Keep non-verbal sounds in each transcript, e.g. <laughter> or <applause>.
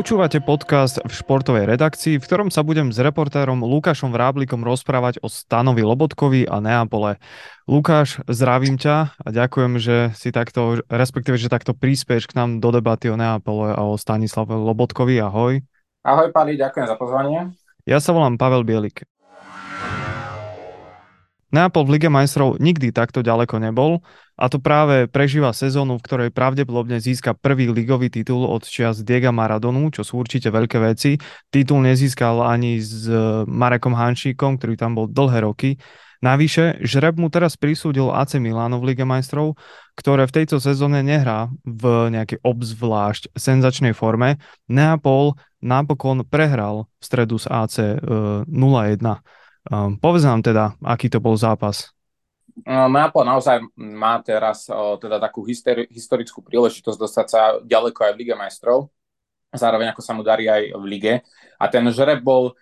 Počúvate podcast v športovej redakcii, v ktorom sa budem s reportérom Lukášom Vráblikom rozprávať o Stanovi Lobotkovi a Neapole. Lukáš, zdravím ťa a ďakujem, že si takto, respektíve, že takto príspeš k nám do debaty o Neapole a o Stanislave Lobotkovi. Ahoj. Ahoj, Pali, ďakujem za pozvanie. Ja sa volám Pavel Bielik. Neapol v Lige majstrov nikdy takto ďaleko nebol a to práve prežíva sezónu, v ktorej pravdepodobne získa prvý ligový titul od čias Diega Maradonu, čo sú určite veľké veci. Titul nezískal ani s Marekom Hanšíkom, ktorý tam bol dlhé roky. Navyše, žreb mu teraz prisúdil AC Milano v Lige majstrov, ktoré v tejto sezóne nehrá v nejakej obzvlášť senzačnej forme. Neapol napokon prehral v stredu s AC 0-1. Um, povedz nám teda, aký to bol zápas. Nápol naozaj má teraz o, teda takú histori- historickú príležitosť dostať sa ďaleko aj v Lige majstrov, zároveň ako sa mu darí aj v Lige. A ten žreb bol o,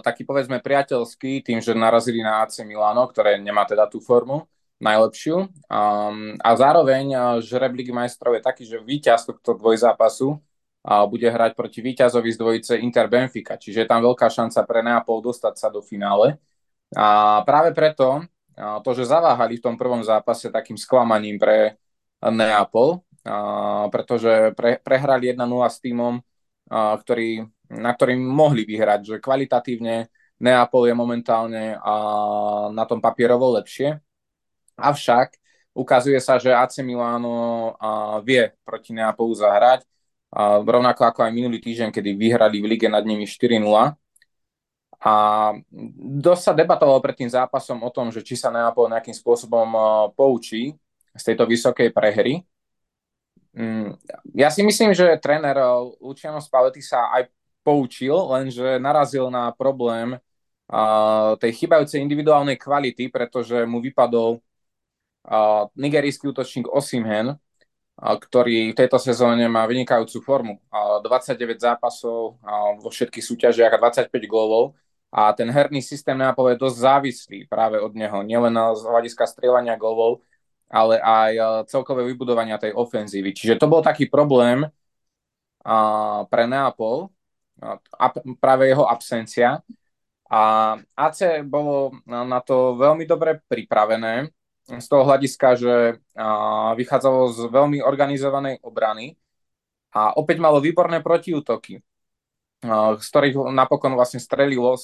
taký povedzme priateľský tým, že narazili na AC Milano, ktoré nemá teda tú formu najlepšiu. Um, a zároveň o, žreb Ligy majstrov je taký, že víťaz tohto dvojzápasu a bude hrať proti víťazovi z dvojice Inter Benfica, čiže je tam veľká šanca pre Neapol dostať sa do finále. A práve preto to, že zaváhali v tom prvom zápase takým sklamaním pre Neapol, pretože pre, prehrali 1-0 s týmom, ktorý, na ktorým mohli vyhrať, že kvalitatívne Neapol je momentálne na tom papierovo lepšie. Avšak ukazuje sa, že AC Milano vie proti Neapolu zahrať a rovnako ako aj minulý týždeň, kedy vyhrali v lige nad nimi 4-0. A dosť sa debatovalo pred tým zápasom o tom, že či sa Neapol nejakým spôsobom poučí z tejto vysokej prehry. Mm, ja si myslím, že tréner Luciano Spalletti sa aj poučil, lenže narazil na problém tej chybajúcej individuálnej kvality, pretože mu vypadol nigerijský útočník Osimhen, ktorý v tejto sezóne má vynikajúcu formu. 29 zápasov vo všetkých súťažiach a 25 gólov. A ten herný systém Neapol je dosť závislý práve od neho. Nielen z hľadiska strieľania gólov, ale aj celkové vybudovania tej ofenzívy. Čiže to bol taký problém pre Neapol, práve jeho absencia. A AC bolo na to veľmi dobre pripravené z toho hľadiska, že vychádzalo z veľmi organizovanej obrany a opäť malo výborné protiútoky, z ktorých napokon vlastne strelilo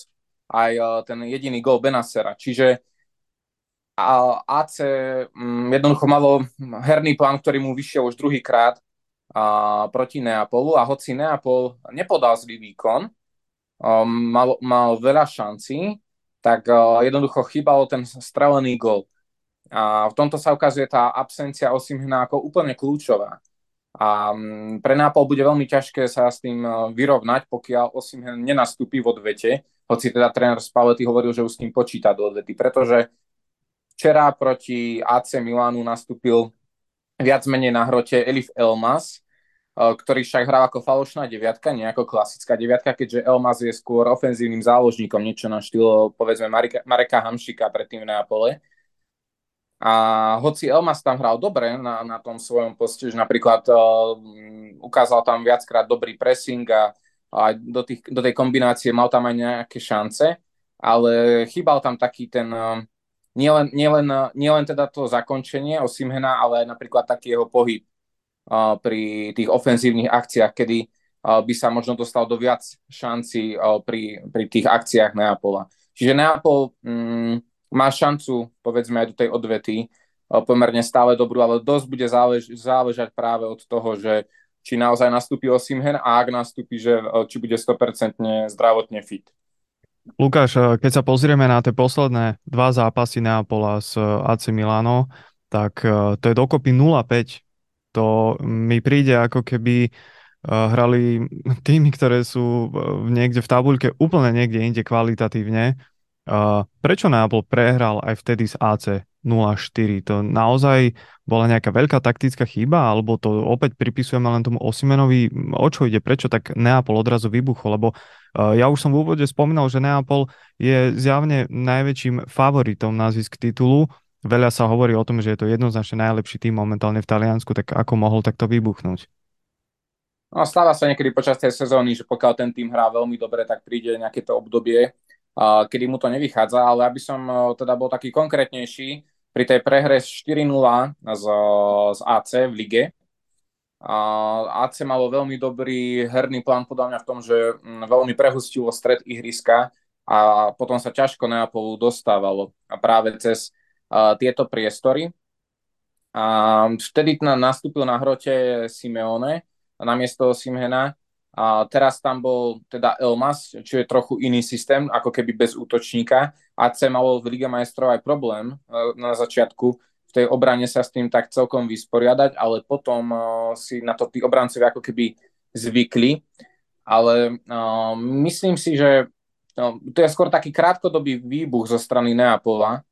aj ten jediný gol Benasera. Čiže AC mm, jednoducho malo herný plán, ktorý mu vyšiel už druhýkrát proti Neapolu a hoci Neapol nepodal zlý výkon, mal, mal veľa šancí, tak jednoducho chýbalo ten strelený gol. A v tomto sa ukazuje tá absencia Osimhena ako úplne kľúčová. A mm, pre Nápol bude veľmi ťažké sa s tým e, vyrovnať, pokiaľ Osimhen nenastúpi v odvete, hoci teda tréner Spalletti hovoril, že už s tým počíta do odvety, pretože včera proti AC Milánu nastúpil viac menej na hrote Elif Elmas, e, ktorý však hral ako falošná deviatka, nie ako klasická deviatka, keďže Elmas je skôr ofenzívnym záložníkom, niečo na štýl, povedzme, Mareka, Mareka Hamšika predtým v Neapole. A hoci Elmas tam hral dobre na, na tom svojom poste, že napríklad uh, ukázal tam viackrát dobrý pressing a aj do, tých, do tej kombinácie mal tam aj nejaké šance, ale chýbal tam taký ten, uh, nielen, nielen, nielen teda to zakončenie Simhena, ale aj napríklad taký jeho pohyb uh, pri tých ofenzívnych akciách, kedy uh, by sa možno dostal do viac šancí uh, pri, pri tých akciách Neapola. Čiže Neapol um, má šancu, povedzme aj do tej odvety, eh, pomerne stále dobrú, ale dosť bude zálež, záležať práve od toho, že či naozaj nastúpi Osimhen a ak nastúpi, že eh, či bude 100% zdravotne fit. Lukáš, eh, keď sa pozrieme na tie posledné dva zápasy Neapola s AC Milano, tak to je dokopy 0-5. To mi príde ako keby hrali <laughs> týmy, ktoré sú niekde v tabuľke úplne niekde inde kvalitatívne prečo Neapol prehral aj vtedy z AC 0-4? To naozaj bola nejaká veľká taktická chyba, alebo to opäť pripisujeme len tomu Osimenovi? O čo ide? Prečo tak Neapol odrazu vybuchol? Lebo uh, ja už som v úvode spomínal, že Neapol je zjavne najväčším favoritom na zisk titulu. Veľa sa hovorí o tom, že je to jednoznačne najlepší tým momentálne v Taliansku, tak ako mohol takto vybuchnúť? No, stáva sa niekedy počas tej sezóny, že pokiaľ ten tým hrá veľmi dobre, tak príde nejaké to obdobie, kedy mu to nevychádza, ale aby som teda bol taký konkrétnejší, pri tej prehre 4-0 z, z AC v lige, AC malo veľmi dobrý herný plán podľa mňa v tom, že mm, veľmi prehustilo stred ihriska a potom sa ťažko Neapolu dostávalo a práve cez uh, tieto priestory. A vtedy nastúpil na hrote Simeone namiesto Simhena a teraz tam bol teda Elmas, čo je trochu iný systém, ako keby bez útočníka. AC malo v Liga majstrov aj problém uh, na začiatku v tej obrane sa s tým tak celkom vysporiadať, ale potom uh, si na to tí obrancovia ako keby zvykli. Ale uh, myslím si, že to je skôr taký krátkodobý výbuch zo strany Neapola,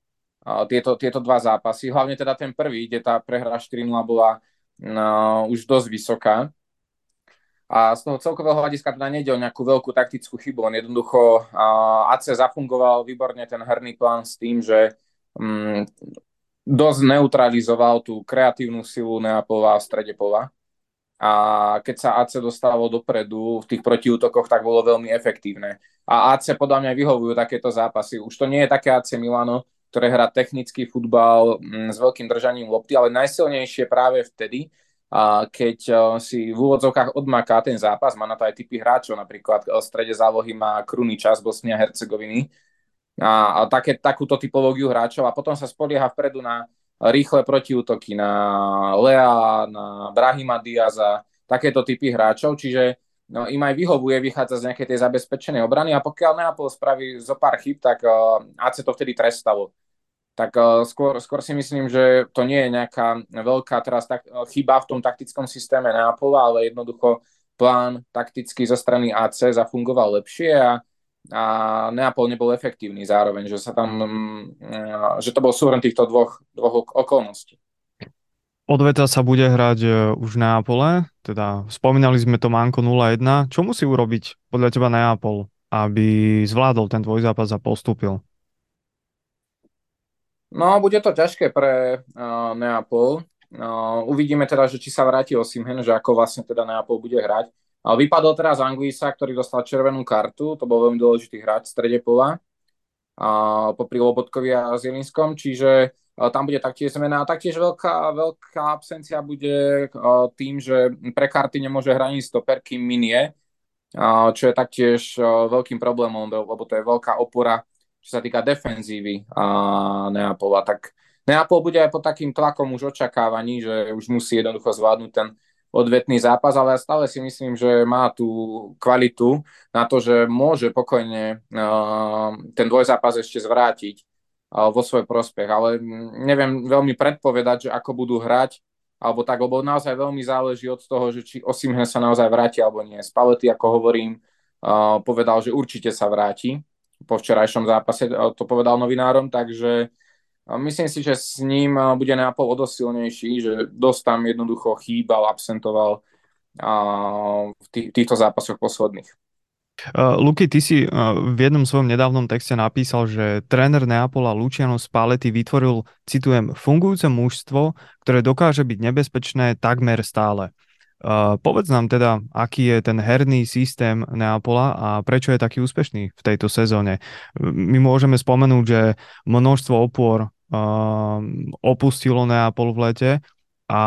tieto, tieto dva zápasy. Hlavne teda ten prvý, kde tá prehra 4-0 bola uh, už dosť vysoká. A z toho celkového hľadiska teda nejde o nejakú veľkú taktickú chybu. On jednoducho uh, AC zafungoval výborne ten herný plán s tým, že um, dosť neutralizoval tú kreatívnu silu Neapola v strede pola. A keď sa AC dostalo dopredu v tých protiútokoch, tak bolo veľmi efektívne. A AC podľa mňa vyhovujú takéto zápasy. Už to nie je také AC Milano, ktoré hrá technický futbal mm, s veľkým držaním lopty, ale najsilnejšie práve vtedy, a keď e, si v úvodzovkách odmaká ten zápas, má na to aj typy hráčov, napríklad v strede zálohy má Kruniča z Bosny a Hercegoviny, a, a také, takúto typológiu hráčov. A potom sa spolieha vpredu na rýchle protiútoky, na Lea, na Brahima Diaza, takéto typy hráčov, čiže no, im aj vyhovuje vychádzať z nejakej tej zabezpečenej obrany. A pokiaľ Neapol spraví zo pár chyb, tak uh, AC to vtedy trestalo. Tak uh, skôr, skôr si myslím, že to nie je nejaká veľká teraz tak, uh, chyba v tom taktickom systéme Neapola, ale jednoducho plán takticky zo strany AC zafungoval lepšie a a Neapol nebol efektívny zároveň, že sa tam, mm, že to bol súhrn týchto dvoch, dvoch okolností. Odveta sa bude hrať už v Neapole, teda spomínali sme to Manko 0-1. Čo musí urobiť podľa teba Neapol, aby zvládol ten zápas a postúpil? No, bude to ťažké pre uh, Neapol. Uh, uvidíme teda, že či sa vráti Osimhen, že ako vlastne teda Neapol bude hrať. Vypadol teraz Anguisa, ktorý dostal červenú kartu, to bol veľmi dôležitý hráč v strede pola, a popri Lobotkovi a Zielinskom, čiže tam bude taktiež zmena. A taktiež veľká, veľká absencia bude tým, že pre karty nemôže hraniť stoper, kým minie, čo je taktiež veľkým problémom, lebo to je veľká opora, čo sa týka defenzívy Neapola. Tak Neapol bude aj pod takým tlakom už očakávaní, že už musí jednoducho zvládnuť ten odvetný zápas, ale ja stále si myslím, že má tú kvalitu na to, že môže pokojne ten dvojzápas ešte zvrátiť vo svoj prospech, ale neviem veľmi predpovedať, že ako budú hrať, alebo tak, lebo naozaj veľmi záleží od toho, že či Osimhen sa naozaj vráti alebo nie. Spalety, ako hovorím, povedal, že určite sa vráti po včerajšom zápase, to povedal novinárom, takže Myslím si, že s ním bude Neapol o dosť silnejší, že dosť tam jednoducho chýbal, absentoval v tých, týchto zápasoch posledných. Luky, ty si v jednom svojom nedávnom texte napísal, že tréner Neapola Luciano Spalletti vytvoril, citujem, fungujúce mužstvo, ktoré dokáže byť nebezpečné takmer stále. Povedz nám teda, aký je ten herný systém Neapola a prečo je taký úspešný v tejto sezóne. My môžeme spomenúť, že množstvo opor Ehm, opustilo Neapol v lete a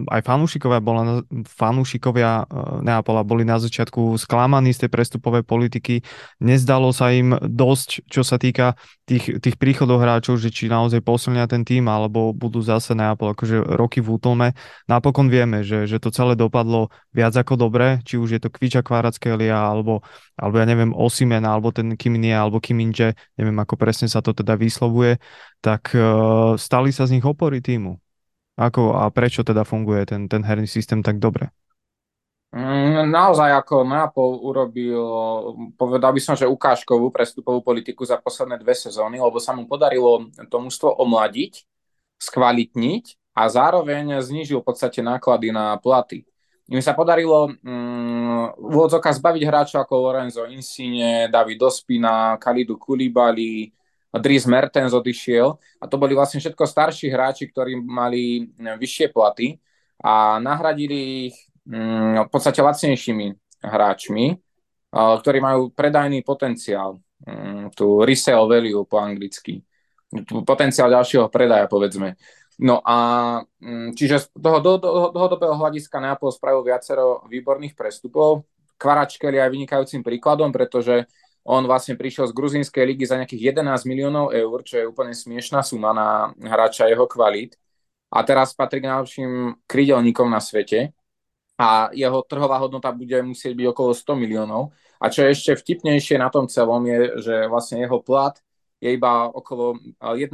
aj fanúšikovia, bola, fanúšikovia e, Neapola boli na začiatku sklamaní z tej prestupovej politiky. Nezdalo sa im dosť, čo sa týka tých, tých príchodov hráčov, že či naozaj posilnia ten tým, alebo budú zase Neapol akože roky v útlme. Napokon vieme, že, že to celé dopadlo viac ako dobre, či už je to Kviča Kvarackelia, alebo, alebo ja neviem, Osimena, alebo ten Kiminie, alebo Kiminže, neviem ako presne sa to teda vyslovuje, tak uh, stali sa z nich opory týmu. Ako a prečo teda funguje ten, ten herný systém tak dobre? Mm, naozaj ako Neapol urobil, povedal by som, že ukážkovú prestupovú politiku za posledné dve sezóny, lebo sa mu podarilo to mužstvo omladiť, skvalitniť a zároveň znížil v podstate náklady na platy. Im sa podarilo mm, v zbaviť hráčov ako Lorenzo Insigne, David Ospina, Kalidu Kulibali, Dries Mertens odišiel a to boli vlastne všetko starší hráči, ktorí mali vyššie platy a nahradili ich mm, v podstate lacnejšími hráčmi, ktorí majú predajný potenciál, mm, tu resale value po anglicky, potenciál ďalšieho predaja, povedzme. No a čiže z toho dlhodobého hľadiska Neapol spravil viacero výborných prestupov. Kvaračkel je aj vynikajúcim príkladom, pretože on vlastne prišiel z gruzínskej ligy za nejakých 11 miliónov eur, čo je úplne smiešná suma na hráča jeho kvalít. A teraz patrí k najlepším krydelníkom na svete a jeho trhová hodnota bude musieť byť okolo 100 miliónov. A čo je ešte vtipnejšie na tom celom je, že vlastne jeho plat je iba okolo 1,2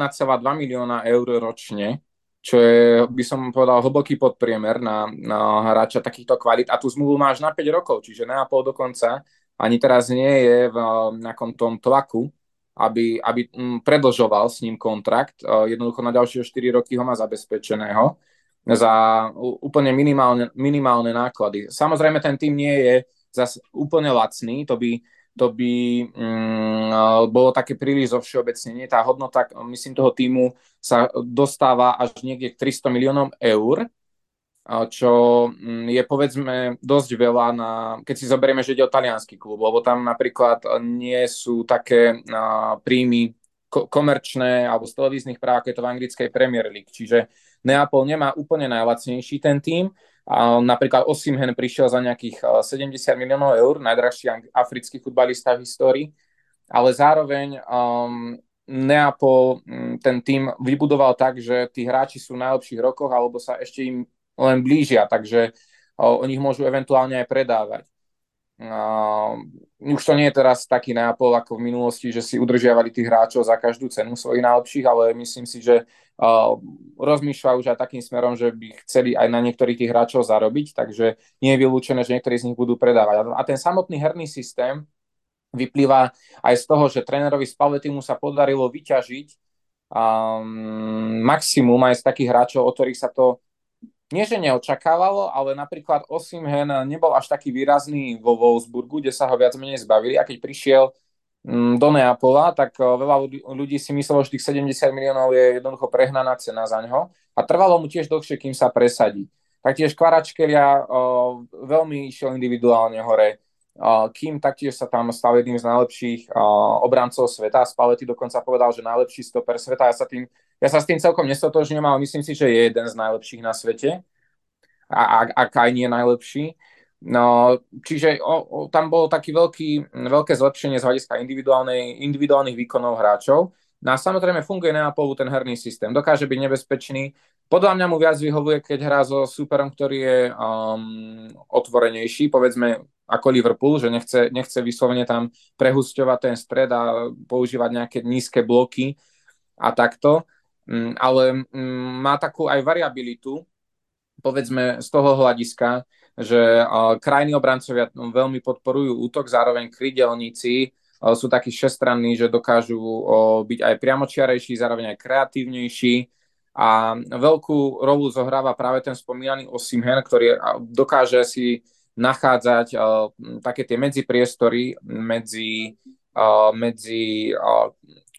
milióna eur ročne, čo je, by som povedal, hlboký podpriemer na, na hráča takýchto kvalit. A tú zmluvu máš na 5 rokov, čiže na pol dokonca. Ani teraz nie je v nejakom tom tlaku, aby, aby mm, predlžoval s ním kontrakt. E, jednoducho na ďalšie 4 roky ho má zabezpečeného za úplne minimálne, minimálne náklady. Samozrejme, ten tým nie je zase úplne lacný, to by to by mm, bolo také príliš zo všeobecnenie. Tá hodnota, myslím, toho týmu sa dostáva až niekde k 300 miliónom eur, čo mm, je povedzme dosť veľa, na, keď si zoberieme, že ide o talianský klub, lebo tam napríklad nie sú také príjmy komerčné alebo z televíznych práv, ako je to v anglickej Premier League. Čiže Neapol nemá úplne najlacnejší ten tým, a napríklad Osimhen prišiel za nejakých 70 eh, miliónov eur, najdrahší africký futbalista v histórii, ale zároveň um, Neapol mm, ten tým vybudoval tak, že tí hráči sú v najlepších rokoch alebo sa ešte im len blížia, takže o, nich môžu eventuálne aj predávať. Uh, už to nie je teraz taký Neapol ako v minulosti, že si udržiavali tých hráčov za každú cenu svojich najlepších, ale myslím si, že uh, rozmýšľajú už aj takým smerom, že by chceli aj na niektorých tých hráčov zarobiť, takže nie je vylúčené, že niektorí z nich budú predávať. A ten samotný herný systém vyplýva aj z toho, že trénerovi Spallettimu sa podarilo vyťažiť um, maximum aj z takých hráčov, o ktorých sa to nie, že neočakávalo, ale napríklad Osimhen nebol až taký výrazný vo Wolfsburgu, kde sa ho viac menej zbavili a keď prišiel mm, do Neapola, tak eh, veľa ľudí si myslelo, že tých 70 miliónov je jednoducho prehnaná cena za ňo a trvalo mu tiež dlhšie, kým sa presadí. Taktiež Kvaračkelia uh, veľmi išiel individuálne hore. Uh, Kým taktiež sa tam stal jedným z najlepších obrancov sveta. Spalletti dokonca povedal, že najlepší stoper sveta. Ja sa tým ja sa s tým celkom nestotožňujem, ale myslím si, že je jeden z najlepších na svete. A, ak, ak aj nie najlepší. No, čiže o, o, tam bolo taký veľký, veľké zlepšenie z hľadiska individuálnych výkonov hráčov. No a samozrejme funguje Neapolu ten herný systém. Dokáže byť nebezpečný. Podľa mňa mu viac vyhovuje, keď hrá so superom, ktorý je um, otvorenejší, povedzme ako Liverpool, že nechce, nechce vyslovene tam prehusťovať ten stred a používať nejaké nízke bloky a takto. Mm, ale mm, má takú aj variabilitu, povedzme z toho hľadiska, že krajní obrancovia veľmi podporujú útok, zároveň krydelníci sú takí šestranní, že dokážu byť aj priamočiarejší, zároveň aj kreatívnejší. A veľkú rolu zohráva práve ten spomínaný Osimhen, ktorý dokáže si nachádzať také tie medzipriestory medzi, medzi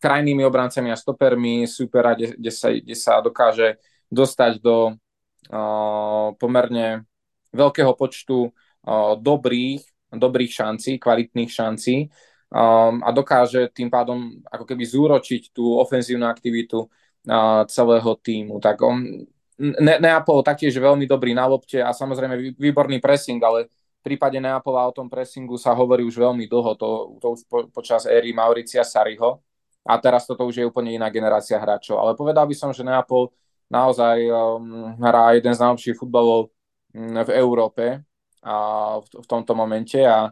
krajnými obrancami a stopermi supera, kde, kde, sa, kde sa dokáže dostať do uh, pomerne veľkého počtu uh, dobrých, dobrých šancí, kvalitných šancí um, a dokáže tým pádom ako keby zúročiť tú ofenzívnu aktivitu uh, celého týmu. Tak on, ne, Neapol taktiež veľmi dobrý na lopte a samozrejme výborný pressing, ale v prípade Neapola o tom pressingu sa hovorí už veľmi dlho, to, to už po, počas éry Mauricia Sariho, a teraz toto už je úplne iná generácia hráčov. Ale povedal by som, že Neapol naozaj um, hrá jeden z najlepších futbalov um, v Európe a v, v tomto momente a,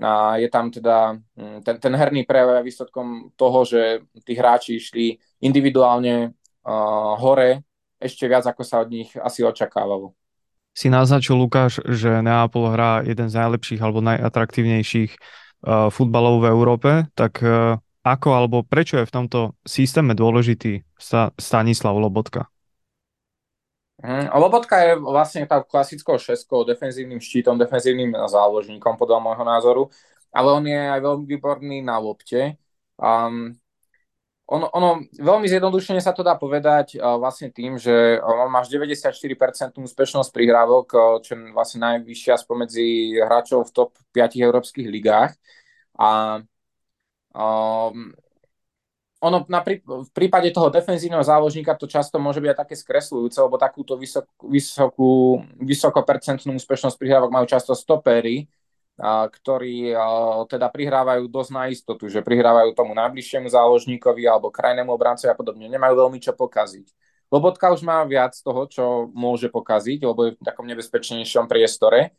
a je tam teda um, ten, ten herný prejav výsledkom toho, že tí hráči išli individuálne uh, hore ešte viac, ako sa od nich asi očakávalo. Si naznačil, Lukáš, že Neapol hrá jeden z najlepších alebo najatraktívnejších uh, futbalov v Európe, tak uh, ako alebo prečo je v tomto systéme dôležitý Stanislav Lobotka? Mm, Lobotka je vlastne tá klasickou šeskou, defenzívnym štítom, defenzívnym záložníkom podľa môjho názoru, ale on je aj veľmi výborný na lopte. Um, ono, ono, veľmi zjednodušene sa to dá povedať uh, vlastne tým, že uh, máš 94% úspešnosť prihrávok, čo je vlastne najvyššia spomedzi hráčov v top 5 európskych ligách. A um, ono na prí, v prípade toho defenzívneho záložníka to často môže byť aj také skresľujúce, lebo takúto vysok, vysokú, vysokopercentnú úspešnosť prihrávok majú často stopery, a, ktorí a, teda prihrávajú dosť na istotu, že prihrávajú tomu najbližšiemu záložníkovi alebo krajnému obrancovi a podobne. Nemajú veľmi čo pokaziť. Lobotka už má viac toho, čo môže pokaziť, lebo je v takom nebezpečnejšom priestore,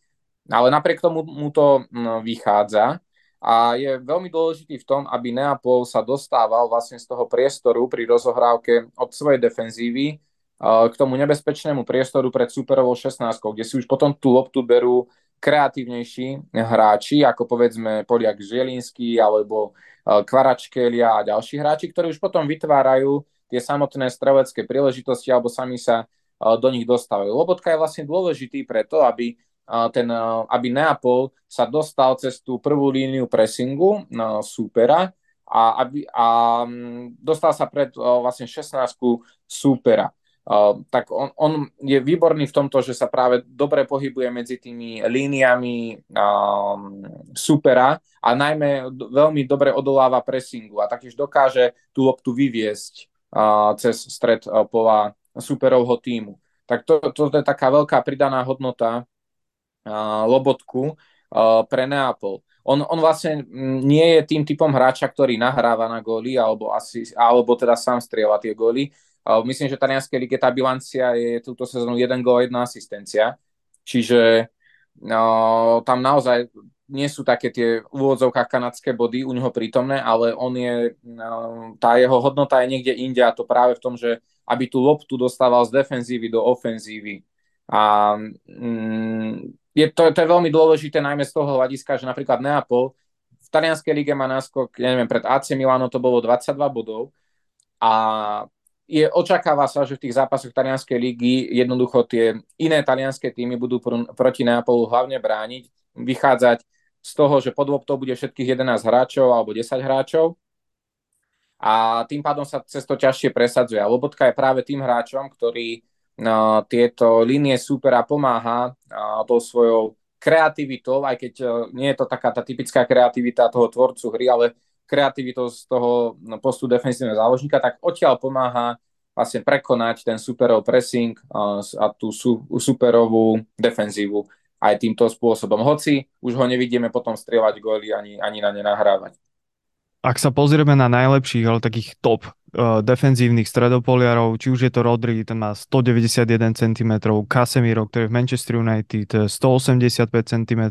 ale napriek tomu mu to vychádza a je veľmi dôležitý v tom, aby Neapol sa dostával vlastne z toho priestoru pri rozohrávke od svojej defenzívy k tomu nebezpečnému priestoru pred superovou 16, kde si už potom tú loptu berú kreatívnejší hráči, ako povedzme Poliak Žielinský alebo Kvaračkelia a ďalší hráči, ktorí už potom vytvárajú tie samotné strelecké príležitosti alebo sami sa do nich dostávajú. Lobotka je vlastne dôležitý preto, aby ten, aby Neapol sa dostal cez tú prvú líniu pressingu na súpera a, aby, a dostal sa pred vlastne 16 súpera. Tak on, on je výborný v tomto, že sa práve dobre pohybuje medzi tými líniami supera a najmä veľmi dobre odoláva pressingu a taktiež dokáže tú loptu vyviesť cez stred pola superovho týmu. Tak to, to je taká veľká pridaná hodnota Lobotku pre Neapol. On, on vlastne nie je tým typom hráča, ktorý nahráva na góly alebo, asi, alebo teda sám strieľa tie góly. Myslím, že talianskej lige tá bilancia je túto sezónu 1 gól, 1 asistencia. Čiže no, tam naozaj nie sú také tie úvodzovkách kanadské body u neho prítomné, ale on je, no, tá jeho hodnota je niekde inde a to práve v tom, že aby tú loptu dostával z defenzívy do ofenzívy. A mm, je to, to je veľmi dôležité najmä z toho hľadiska, že napríklad Neapol v talianskej lige má náskok, ja neviem, pred AC Milano to bolo 22 bodov a je, očakáva sa, že v tých zápasoch talianskej ligy jednoducho tie iné talianské týmy budú pr- proti Neapolu hlavne brániť, vychádzať z toho, že pod loptou bude všetkých 11 hráčov alebo 10 hráčov a tým pádom sa cez to ťažšie presadzuje. A Lobotka je práve tým hráčom, ktorý tieto línie supera pomáha tou svojou kreativitou, aj keď e, nie je to taká tá typická kreativita toho tvorcu hry, ale kreativitou z toho no, postu defensívneho záložníka, tak odtiaľ pomáha vlastne prekonať ten superov pressing a tú superovú defenzívu aj týmto spôsobom. Hoci už ho nevidíme potom strieľať góly ani, ani na ne nahrávať. Ak sa pozrieme na najlepších, ale takých top uh, defenzívnych stredopoliarov, či už je to Rodri, ten má 191 cm, Casemiro, ktorý je v Manchester United, 185 cm,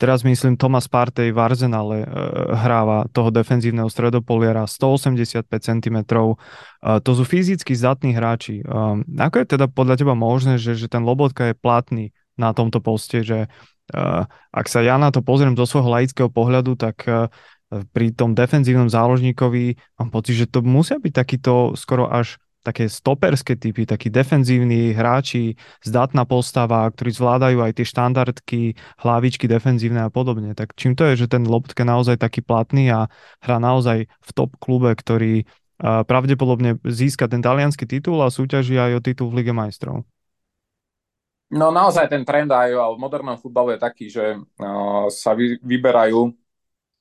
teraz myslím Thomas Partey v Arsenale uh, hráva toho defenzívneho stredopoliara 185 cm, uh, to sú fyzicky zdatní hráči. Um, ako je teda podľa teba možné, že, že ten Lobotka je platný na tomto poste, že uh, ak sa ja na to pozriem zo svojho laického pohľadu, tak uh, pri tom defenzívnom záložníkovi mám pocit, že to musia byť takýto skoro až také stoperské typy, takí defenzívni hráči, zdatná postava, ktorí zvládajú aj tie štandardky, hlavičky defenzívne a podobne. Tak čím to je, že ten Lobtka naozaj taký platný a hrá naozaj v top klube, ktorý pravdepodobne získa ten talianský titul a súťaží aj o titul v Lige majstrov? No naozaj ten trend aj v modernom futbalu je taký, že sa vyberajú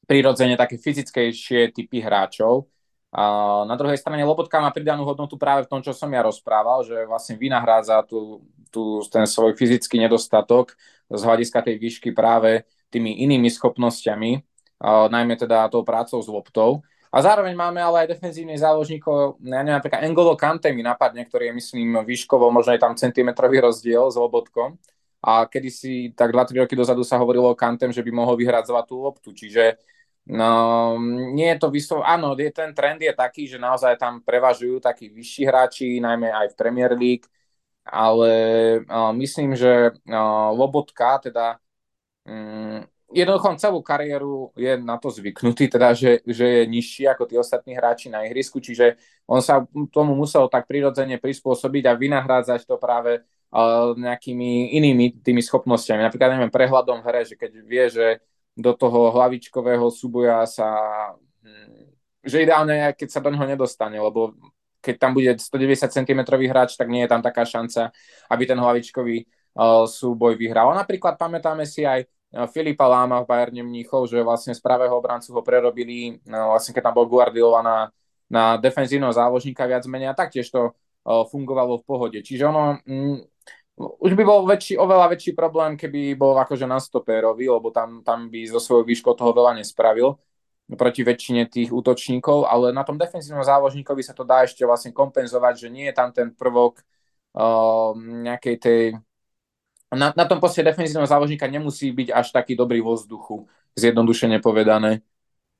prirodzene také fyzickejšie typy hráčov. A na druhej strane Lobotka má pridanú hodnotu práve v tom, čo som ja rozprával, že vlastne vynahrádza tú, tú, ten svoj fyzický nedostatok z hľadiska tej výšky práve tými inými schopnosťami, a najmä teda tou prácou s loptou. A zároveň máme ale aj defenzívnych záložníkov, ja neviem, napríklad Engolo Kante mi napadne, ktorý je, myslím, výškovo, možno je tam centimetrový rozdiel s Lobotkom. A kedysi, tak 2-3 roky dozadu sa hovorilo o Kantem, že by mohol vyhradzovať tú loptu. Čiže No, nie je to vyslo... Áno, je, ten trend je taký, že naozaj tam prevažujú takí vyšší hráči, najmä aj v Premier League, ale uh, myslím, že uh, Lobotka teda um, jednoducho celú kariéru je na to zvyknutý, teda že, že je nižší ako tí ostatní hráči na ihrisku, čiže on sa tomu musel tak prirodzene prispôsobiť a vynahrádzať to práve nejakými inými tými schopnosťami. Napríklad, neviem, prehľadom hre, že keď vie, že do toho hlavičkového súboja sa hm, že ideálne keď sa do neho nedostane, lebo keď tam bude 190 cm hráč, tak nie je tam taká šanca, aby ten hlavičkový uh, súboj vyhral. A napríklad pamätáme si aj Filipa Láma v Bayerne Mníchov, že vlastne z pravého obrancu ho prerobili, no, vlastne keď tam bol Guardiola na, na defenzívneho záložníka viac menej a taktiež to fungovalo v pohode. Čiže ono, mm, už by bol väčší, oveľa väčší problém, keby bol akože na stoperovi, lebo tam, tam by zo svojho výškou toho veľa nespravil proti väčšine tých útočníkov, ale na tom defensívnom záložníkovi sa to dá ešte vlastne kompenzovať, že nie je tam ten prvok uh, nejakej tej... Na, na tom poste defensívneho záložníka nemusí byť až taký dobrý vo vzduchu, zjednodušene povedané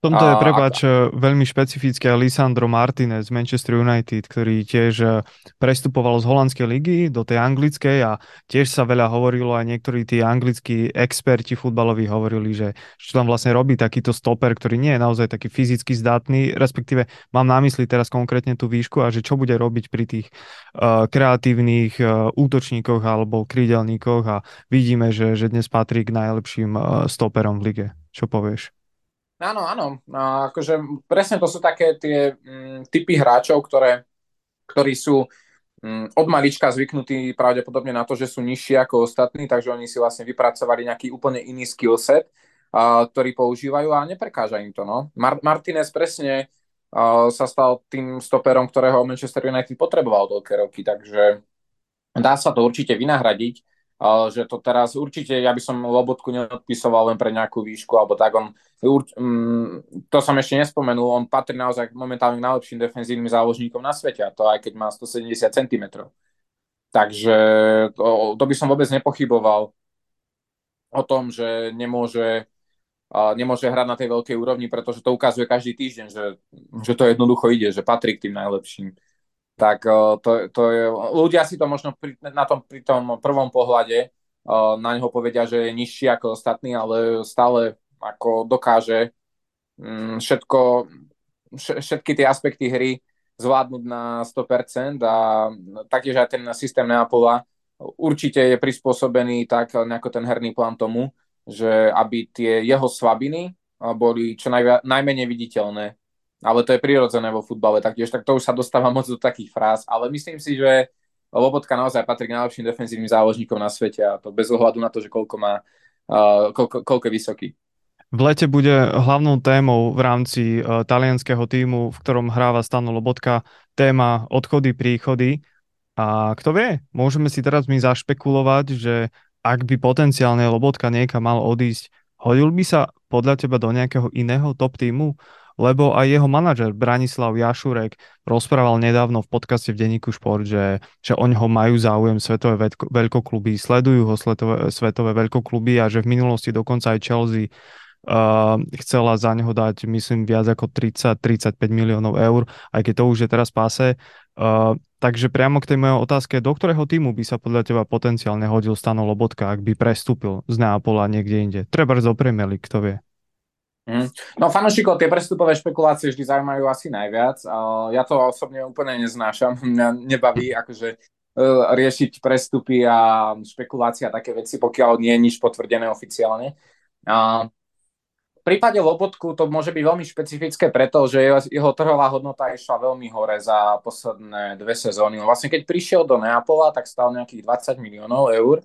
tomto je prepač a... veľmi špecifické Lisandro Martinez z Manchester United, ktorý tiež e, prestupoval z holandskej ligy do tej anglickej a tiež sa veľa hovorilo, aj niektorí tí anglickí experti futbaloví hovorili, že čo tam vlastne robí takýto stoper, ktorý nie je naozaj taký fyzicky zdatný, respektíve mám na mysli teraz konkrétne tú výšku a že čo bude robiť pri tých uh, kreatívnych uh, útočníkoch alebo krídelníkoch a vidíme, že, že dnes patrí k najlepším uh, stoperom v lige. Čo povieš? Áno, áno. A akože presne to sú také tie mm, typy hráčov, ktoré, ktorí sú mm, od malička zvyknutí pravdepodobne na to, že sú nižší ako ostatní, takže oni si vlastne vypracovali nejaký úplne iný skillset, a, ktorý používajú a neprekáža im to. No. Mar- Martinez presne a, sa stal tým stoperom, ktorého Manchester United potreboval dlhé roky, takže dá sa to určite vynahradiť že to teraz určite, ja by som Lobotku neodpisoval len pre nejakú výšku, alebo tak on, um, to som ešte nespomenul, on patrí naozaj momentálne najlepším defenzívnym záložníkom na svete, a to aj keď má 170 cm. Takže to, to by som vôbec nepochyboval o tom, že nemôže, uh, nemôže hrať na tej veľkej úrovni, pretože to ukazuje každý týždeň, že, že to jednoducho ide, že patrí k tým najlepším tak to, to je, ľudia si to možno pri, na tom, pri tom prvom pohľade na neho povedia, že je nižší ako ostatní, ale stále ako dokáže mm, všetko, všetky tie aspekty hry zvládnuť na 100% a taktiež aj ten systém Neapola určite je prispôsobený tak nejako ten herný plán tomu, že aby tie jeho slabiny boli čo najvia, najmenej viditeľné ale to je prirodzené vo futbale taktiež, tak to už sa dostáva moc do takých fráz, ale myslím si, že Lobotka naozaj patrí k najlepším defenzívnym záložníkom na svete a to bez ohľadu na to, že koľko má, uh, koľko, koľko je vysoký. V lete bude hlavnou témou v rámci uh, talianského týmu, v ktorom hráva Stano Lobotka, téma odchody, príchody. A kto vie, môžeme si teraz my zašpekulovať, že ak by potenciálne Lobotka niekam mal odísť, hodil by sa podľa teba do nejakého iného top týmu? Lebo aj jeho manažer Branislav Jašurek rozprával nedávno v podcaste v denníku Šport, že, že oň ho majú záujem svetové veľkokluby, sledujú ho svetové, svetové veľkokluby a že v minulosti dokonca aj Chelsea uh, chcela za neho dať, myslím, viac ako 30-35 miliónov eur, aj keď to už je teraz páse. Uh, takže priamo k tej mojej otázke, do ktorého týmu by sa podľa teba potenciálne hodil Stano Lobotka, ak by prestúpil z Neapola niekde inde? Treba do Premier League, kto vie. Mm. No fanúšikov tie prestupové špekulácie vždy zaujímajú asi najviac. Ja to osobne úplne neznášam. <laughs> Mňa nebaví akože e, riešiť prestupy a špekulácia a také veci, pokiaľ nie je nič potvrdené oficiálne. A v prípade Lobotku to môže byť veľmi špecifické preto, že jeho trhová hodnota išla veľmi hore za posledné dve sezóny. Vlastne keď prišiel do Neapola, tak stal nejakých 20 miliónov eur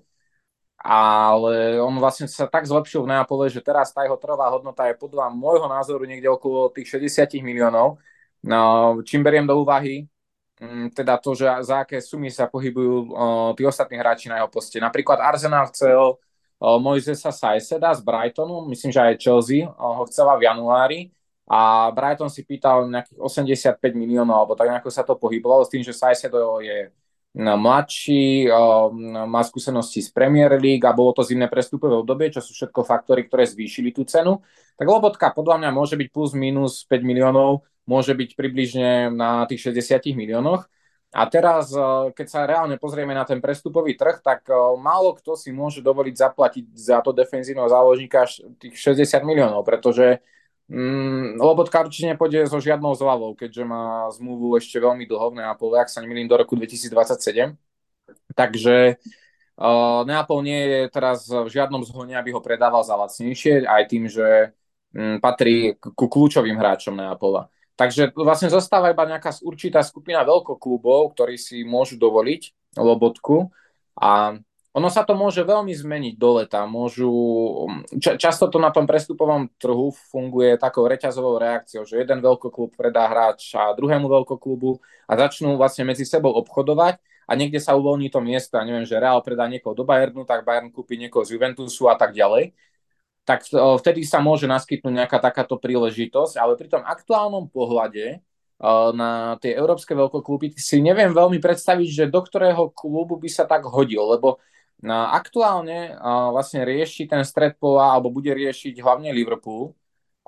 ale on vlastne sa tak zlepšil v Neapole, že teraz tá jeho trhová hodnota je podľa môjho názoru niekde okolo tých 60 miliónov. No, čím beriem do úvahy, mm, teda to, že za aké sumy sa pohybujú tí ostatní hráči na jeho poste. Napríklad Arsenal chcel Mojzesa Sajseda z Brightonu, myslím, že aj Chelsea ho chcela v januári a Brighton si pýtal nejakých 85 miliónov, alebo tak nejako sa to pohybovalo s tým, že Sajsedo je mladší, má skúsenosti z Premier League a bolo to zimné prestupové obdobie, čo sú všetko faktory, ktoré zvýšili tú cenu. Tak Lobotka podľa mňa môže byť plus minus 5 miliónov, môže byť približne na tých 60 miliónoch. A teraz, keď sa reálne pozrieme na ten prestupový trh, tak málo kto si môže dovoliť zaplatiť za to defenzívneho záložníka tých 60 miliónov, pretože Mm, Lobotka určite nepôjde so žiadnou zľavou, keďže má zmluvu ešte veľmi dlho v Neapole, ak sa nemýlim, do roku 2027. Takže uh, Neapol nie je teraz v žiadnom zhone, aby ho predával za lacnejšie, aj tým, že um, patrí ku kľúčovým hráčom Neapola. Takže vlastne zostáva iba nejaká určitá skupina veľkoklubov, ktorí si môžu dovoliť lobotku a ono sa to môže veľmi zmeniť do leta. Môžu, ča, často to na tom prestupovom trhu funguje takou reťazovou reakciou, že jeden veľkoklub predá hráča druhému veľkoklubu a začnú vlastne medzi sebou obchodovať a niekde sa uvoľní to miesto. neviem, že Real predá niekoho do Bayernu, tak Bayern kúpi niekoho z Juventusu a tak ďalej tak vtedy sa môže naskytnúť nejaká takáto príležitosť, ale pri tom aktuálnom pohľade na tie európske veľkokluby si neviem veľmi predstaviť, že do ktorého klubu by sa tak hodil, lebo aktuálne vlastne rieši ten stred pola, alebo bude riešiť hlavne Liverpool,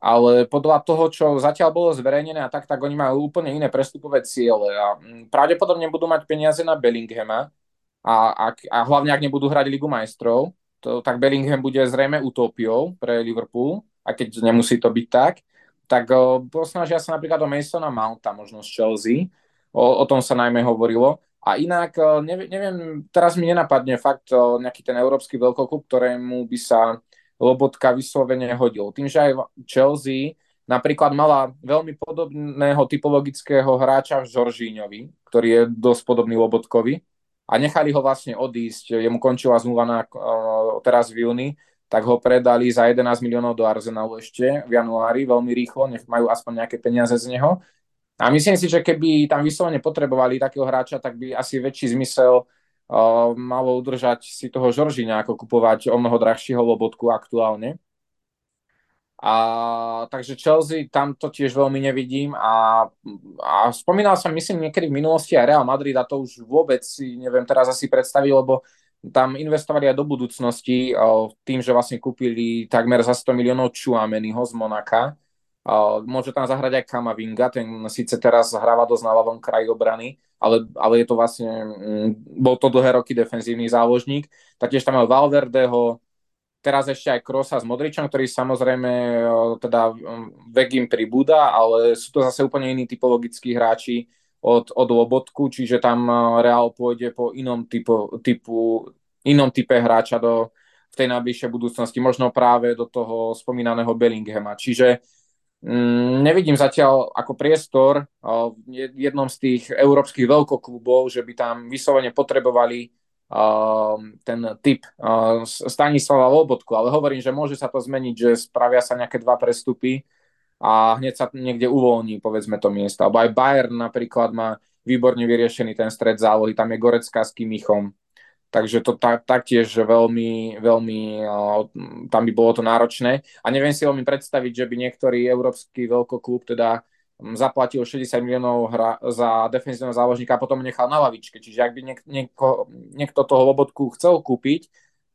ale podľa toho, čo zatiaľ bolo zverejnené a tak, tak oni majú úplne iné prestupové ciele a pravdepodobne budú mať peniaze na Bellinghama a, a, a hlavne ak nebudú hrať Ligu majstrov, to, tak Bellingham bude zrejme utopiou pre Liverpool, a keď nemusí to byť tak, tak posnažia sa napríklad o Masona Mounta, možno z Chelsea, o, o tom sa najmä hovorilo. A inak, neviem, neviem, teraz mi nenapadne fakt nejaký ten európsky veľkoklub, ktorému by sa Lobotka vyslovene hodil. Tým, že aj Chelsea napríklad mala veľmi podobného typologického hráča v Žoržíňovi, ktorý je dosť podobný Lobotkovi, a nechali ho vlastne odísť. Jemu končila zmluva na, uh, teraz v júni, tak ho predali za 11 miliónov do Arsenalu ešte v januári, veľmi rýchlo, nech majú aspoň nejaké peniaze z neho. A myslím si, že keby tam vyslovene potrebovali takého hráča, tak by asi väčší zmysel uh, malo udržať si toho Žoržíňa, ako kupovať o mnoho drahšieho lobotku aktuálne. A, takže Chelsea tam to tiež veľmi nevidím a, a spomínal som myslím niekedy v minulosti aj Real Madrid a to už vôbec si neviem teraz asi predstaviť, lebo tam investovali aj do budúcnosti tým, že vlastne kúpili takmer za 100 miliónov Chuameniho z Monaka. Môže tam zahrať aj Kamavinga, ten síce teraz hráva dosť na ľavom kraji obrany, ale, ale je to vlastne, mm, bol to dlhé roky defenzívny záložník. Taktiež tam mal Valverdeho, teraz ešte aj Krosa s Modričom, ktorý samozrejme teda vek im pribúda, ale sú to zase úplne iní typologickí hráči od, od Lobotku, čiže tam Real pôjde po inom typu, typu inom type hráča do, v tej najbližšej budúcnosti, možno práve do toho spomínaného Bellinghama. Čiže mm, nevidím zatiaľ ako priestor v jednom z tých európskych veľkoklubov, že by tam vyslovene potrebovali Ehm, ten typ uh, Stanislava Lobotku, ale hovorím, že môže sa to zmeniť, že spravia sa nejaké dva prestupy a hneď sa niekde uvoľní, povedzme to miesto. Alebo aj Bayern napríklad má výborne vyriešený ten stred zálohy, tam je Gorecka s Kimichom. Takže to tak, taktiež veľmi, veľmi, tam by bolo to náročné. A neviem si veľmi predstaviť, že by niektorý európsky veľkoklub teda zaplatil 60 miliónov hra za defenzívneho záložníka a potom nechal na lavičke. Čiže ak by niek- nieko, niekto toho Lobotku chcel kúpiť,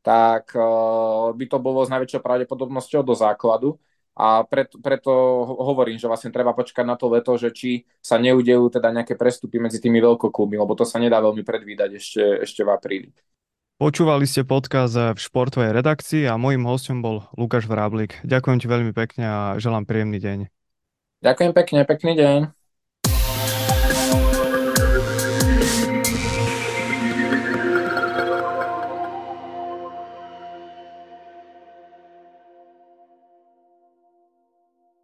tak uh, by to bolo s najväčšou pravdepodobnosťou do základu. A preto, preto hovorím, že vlastne treba počkať na to leto, že či sa neudejú teda nejaké prestupy medzi tými veľkoklubmi, lebo to sa nedá veľmi predvídať ešte, ešte v apríli. Počúvali ste podkaz v športovej redakcii a môjim hostom bol Lukáš Vráblik. Ďakujem ti veľmi pekne a želám príjemný deň. Ďakujem pekne, pekný deň.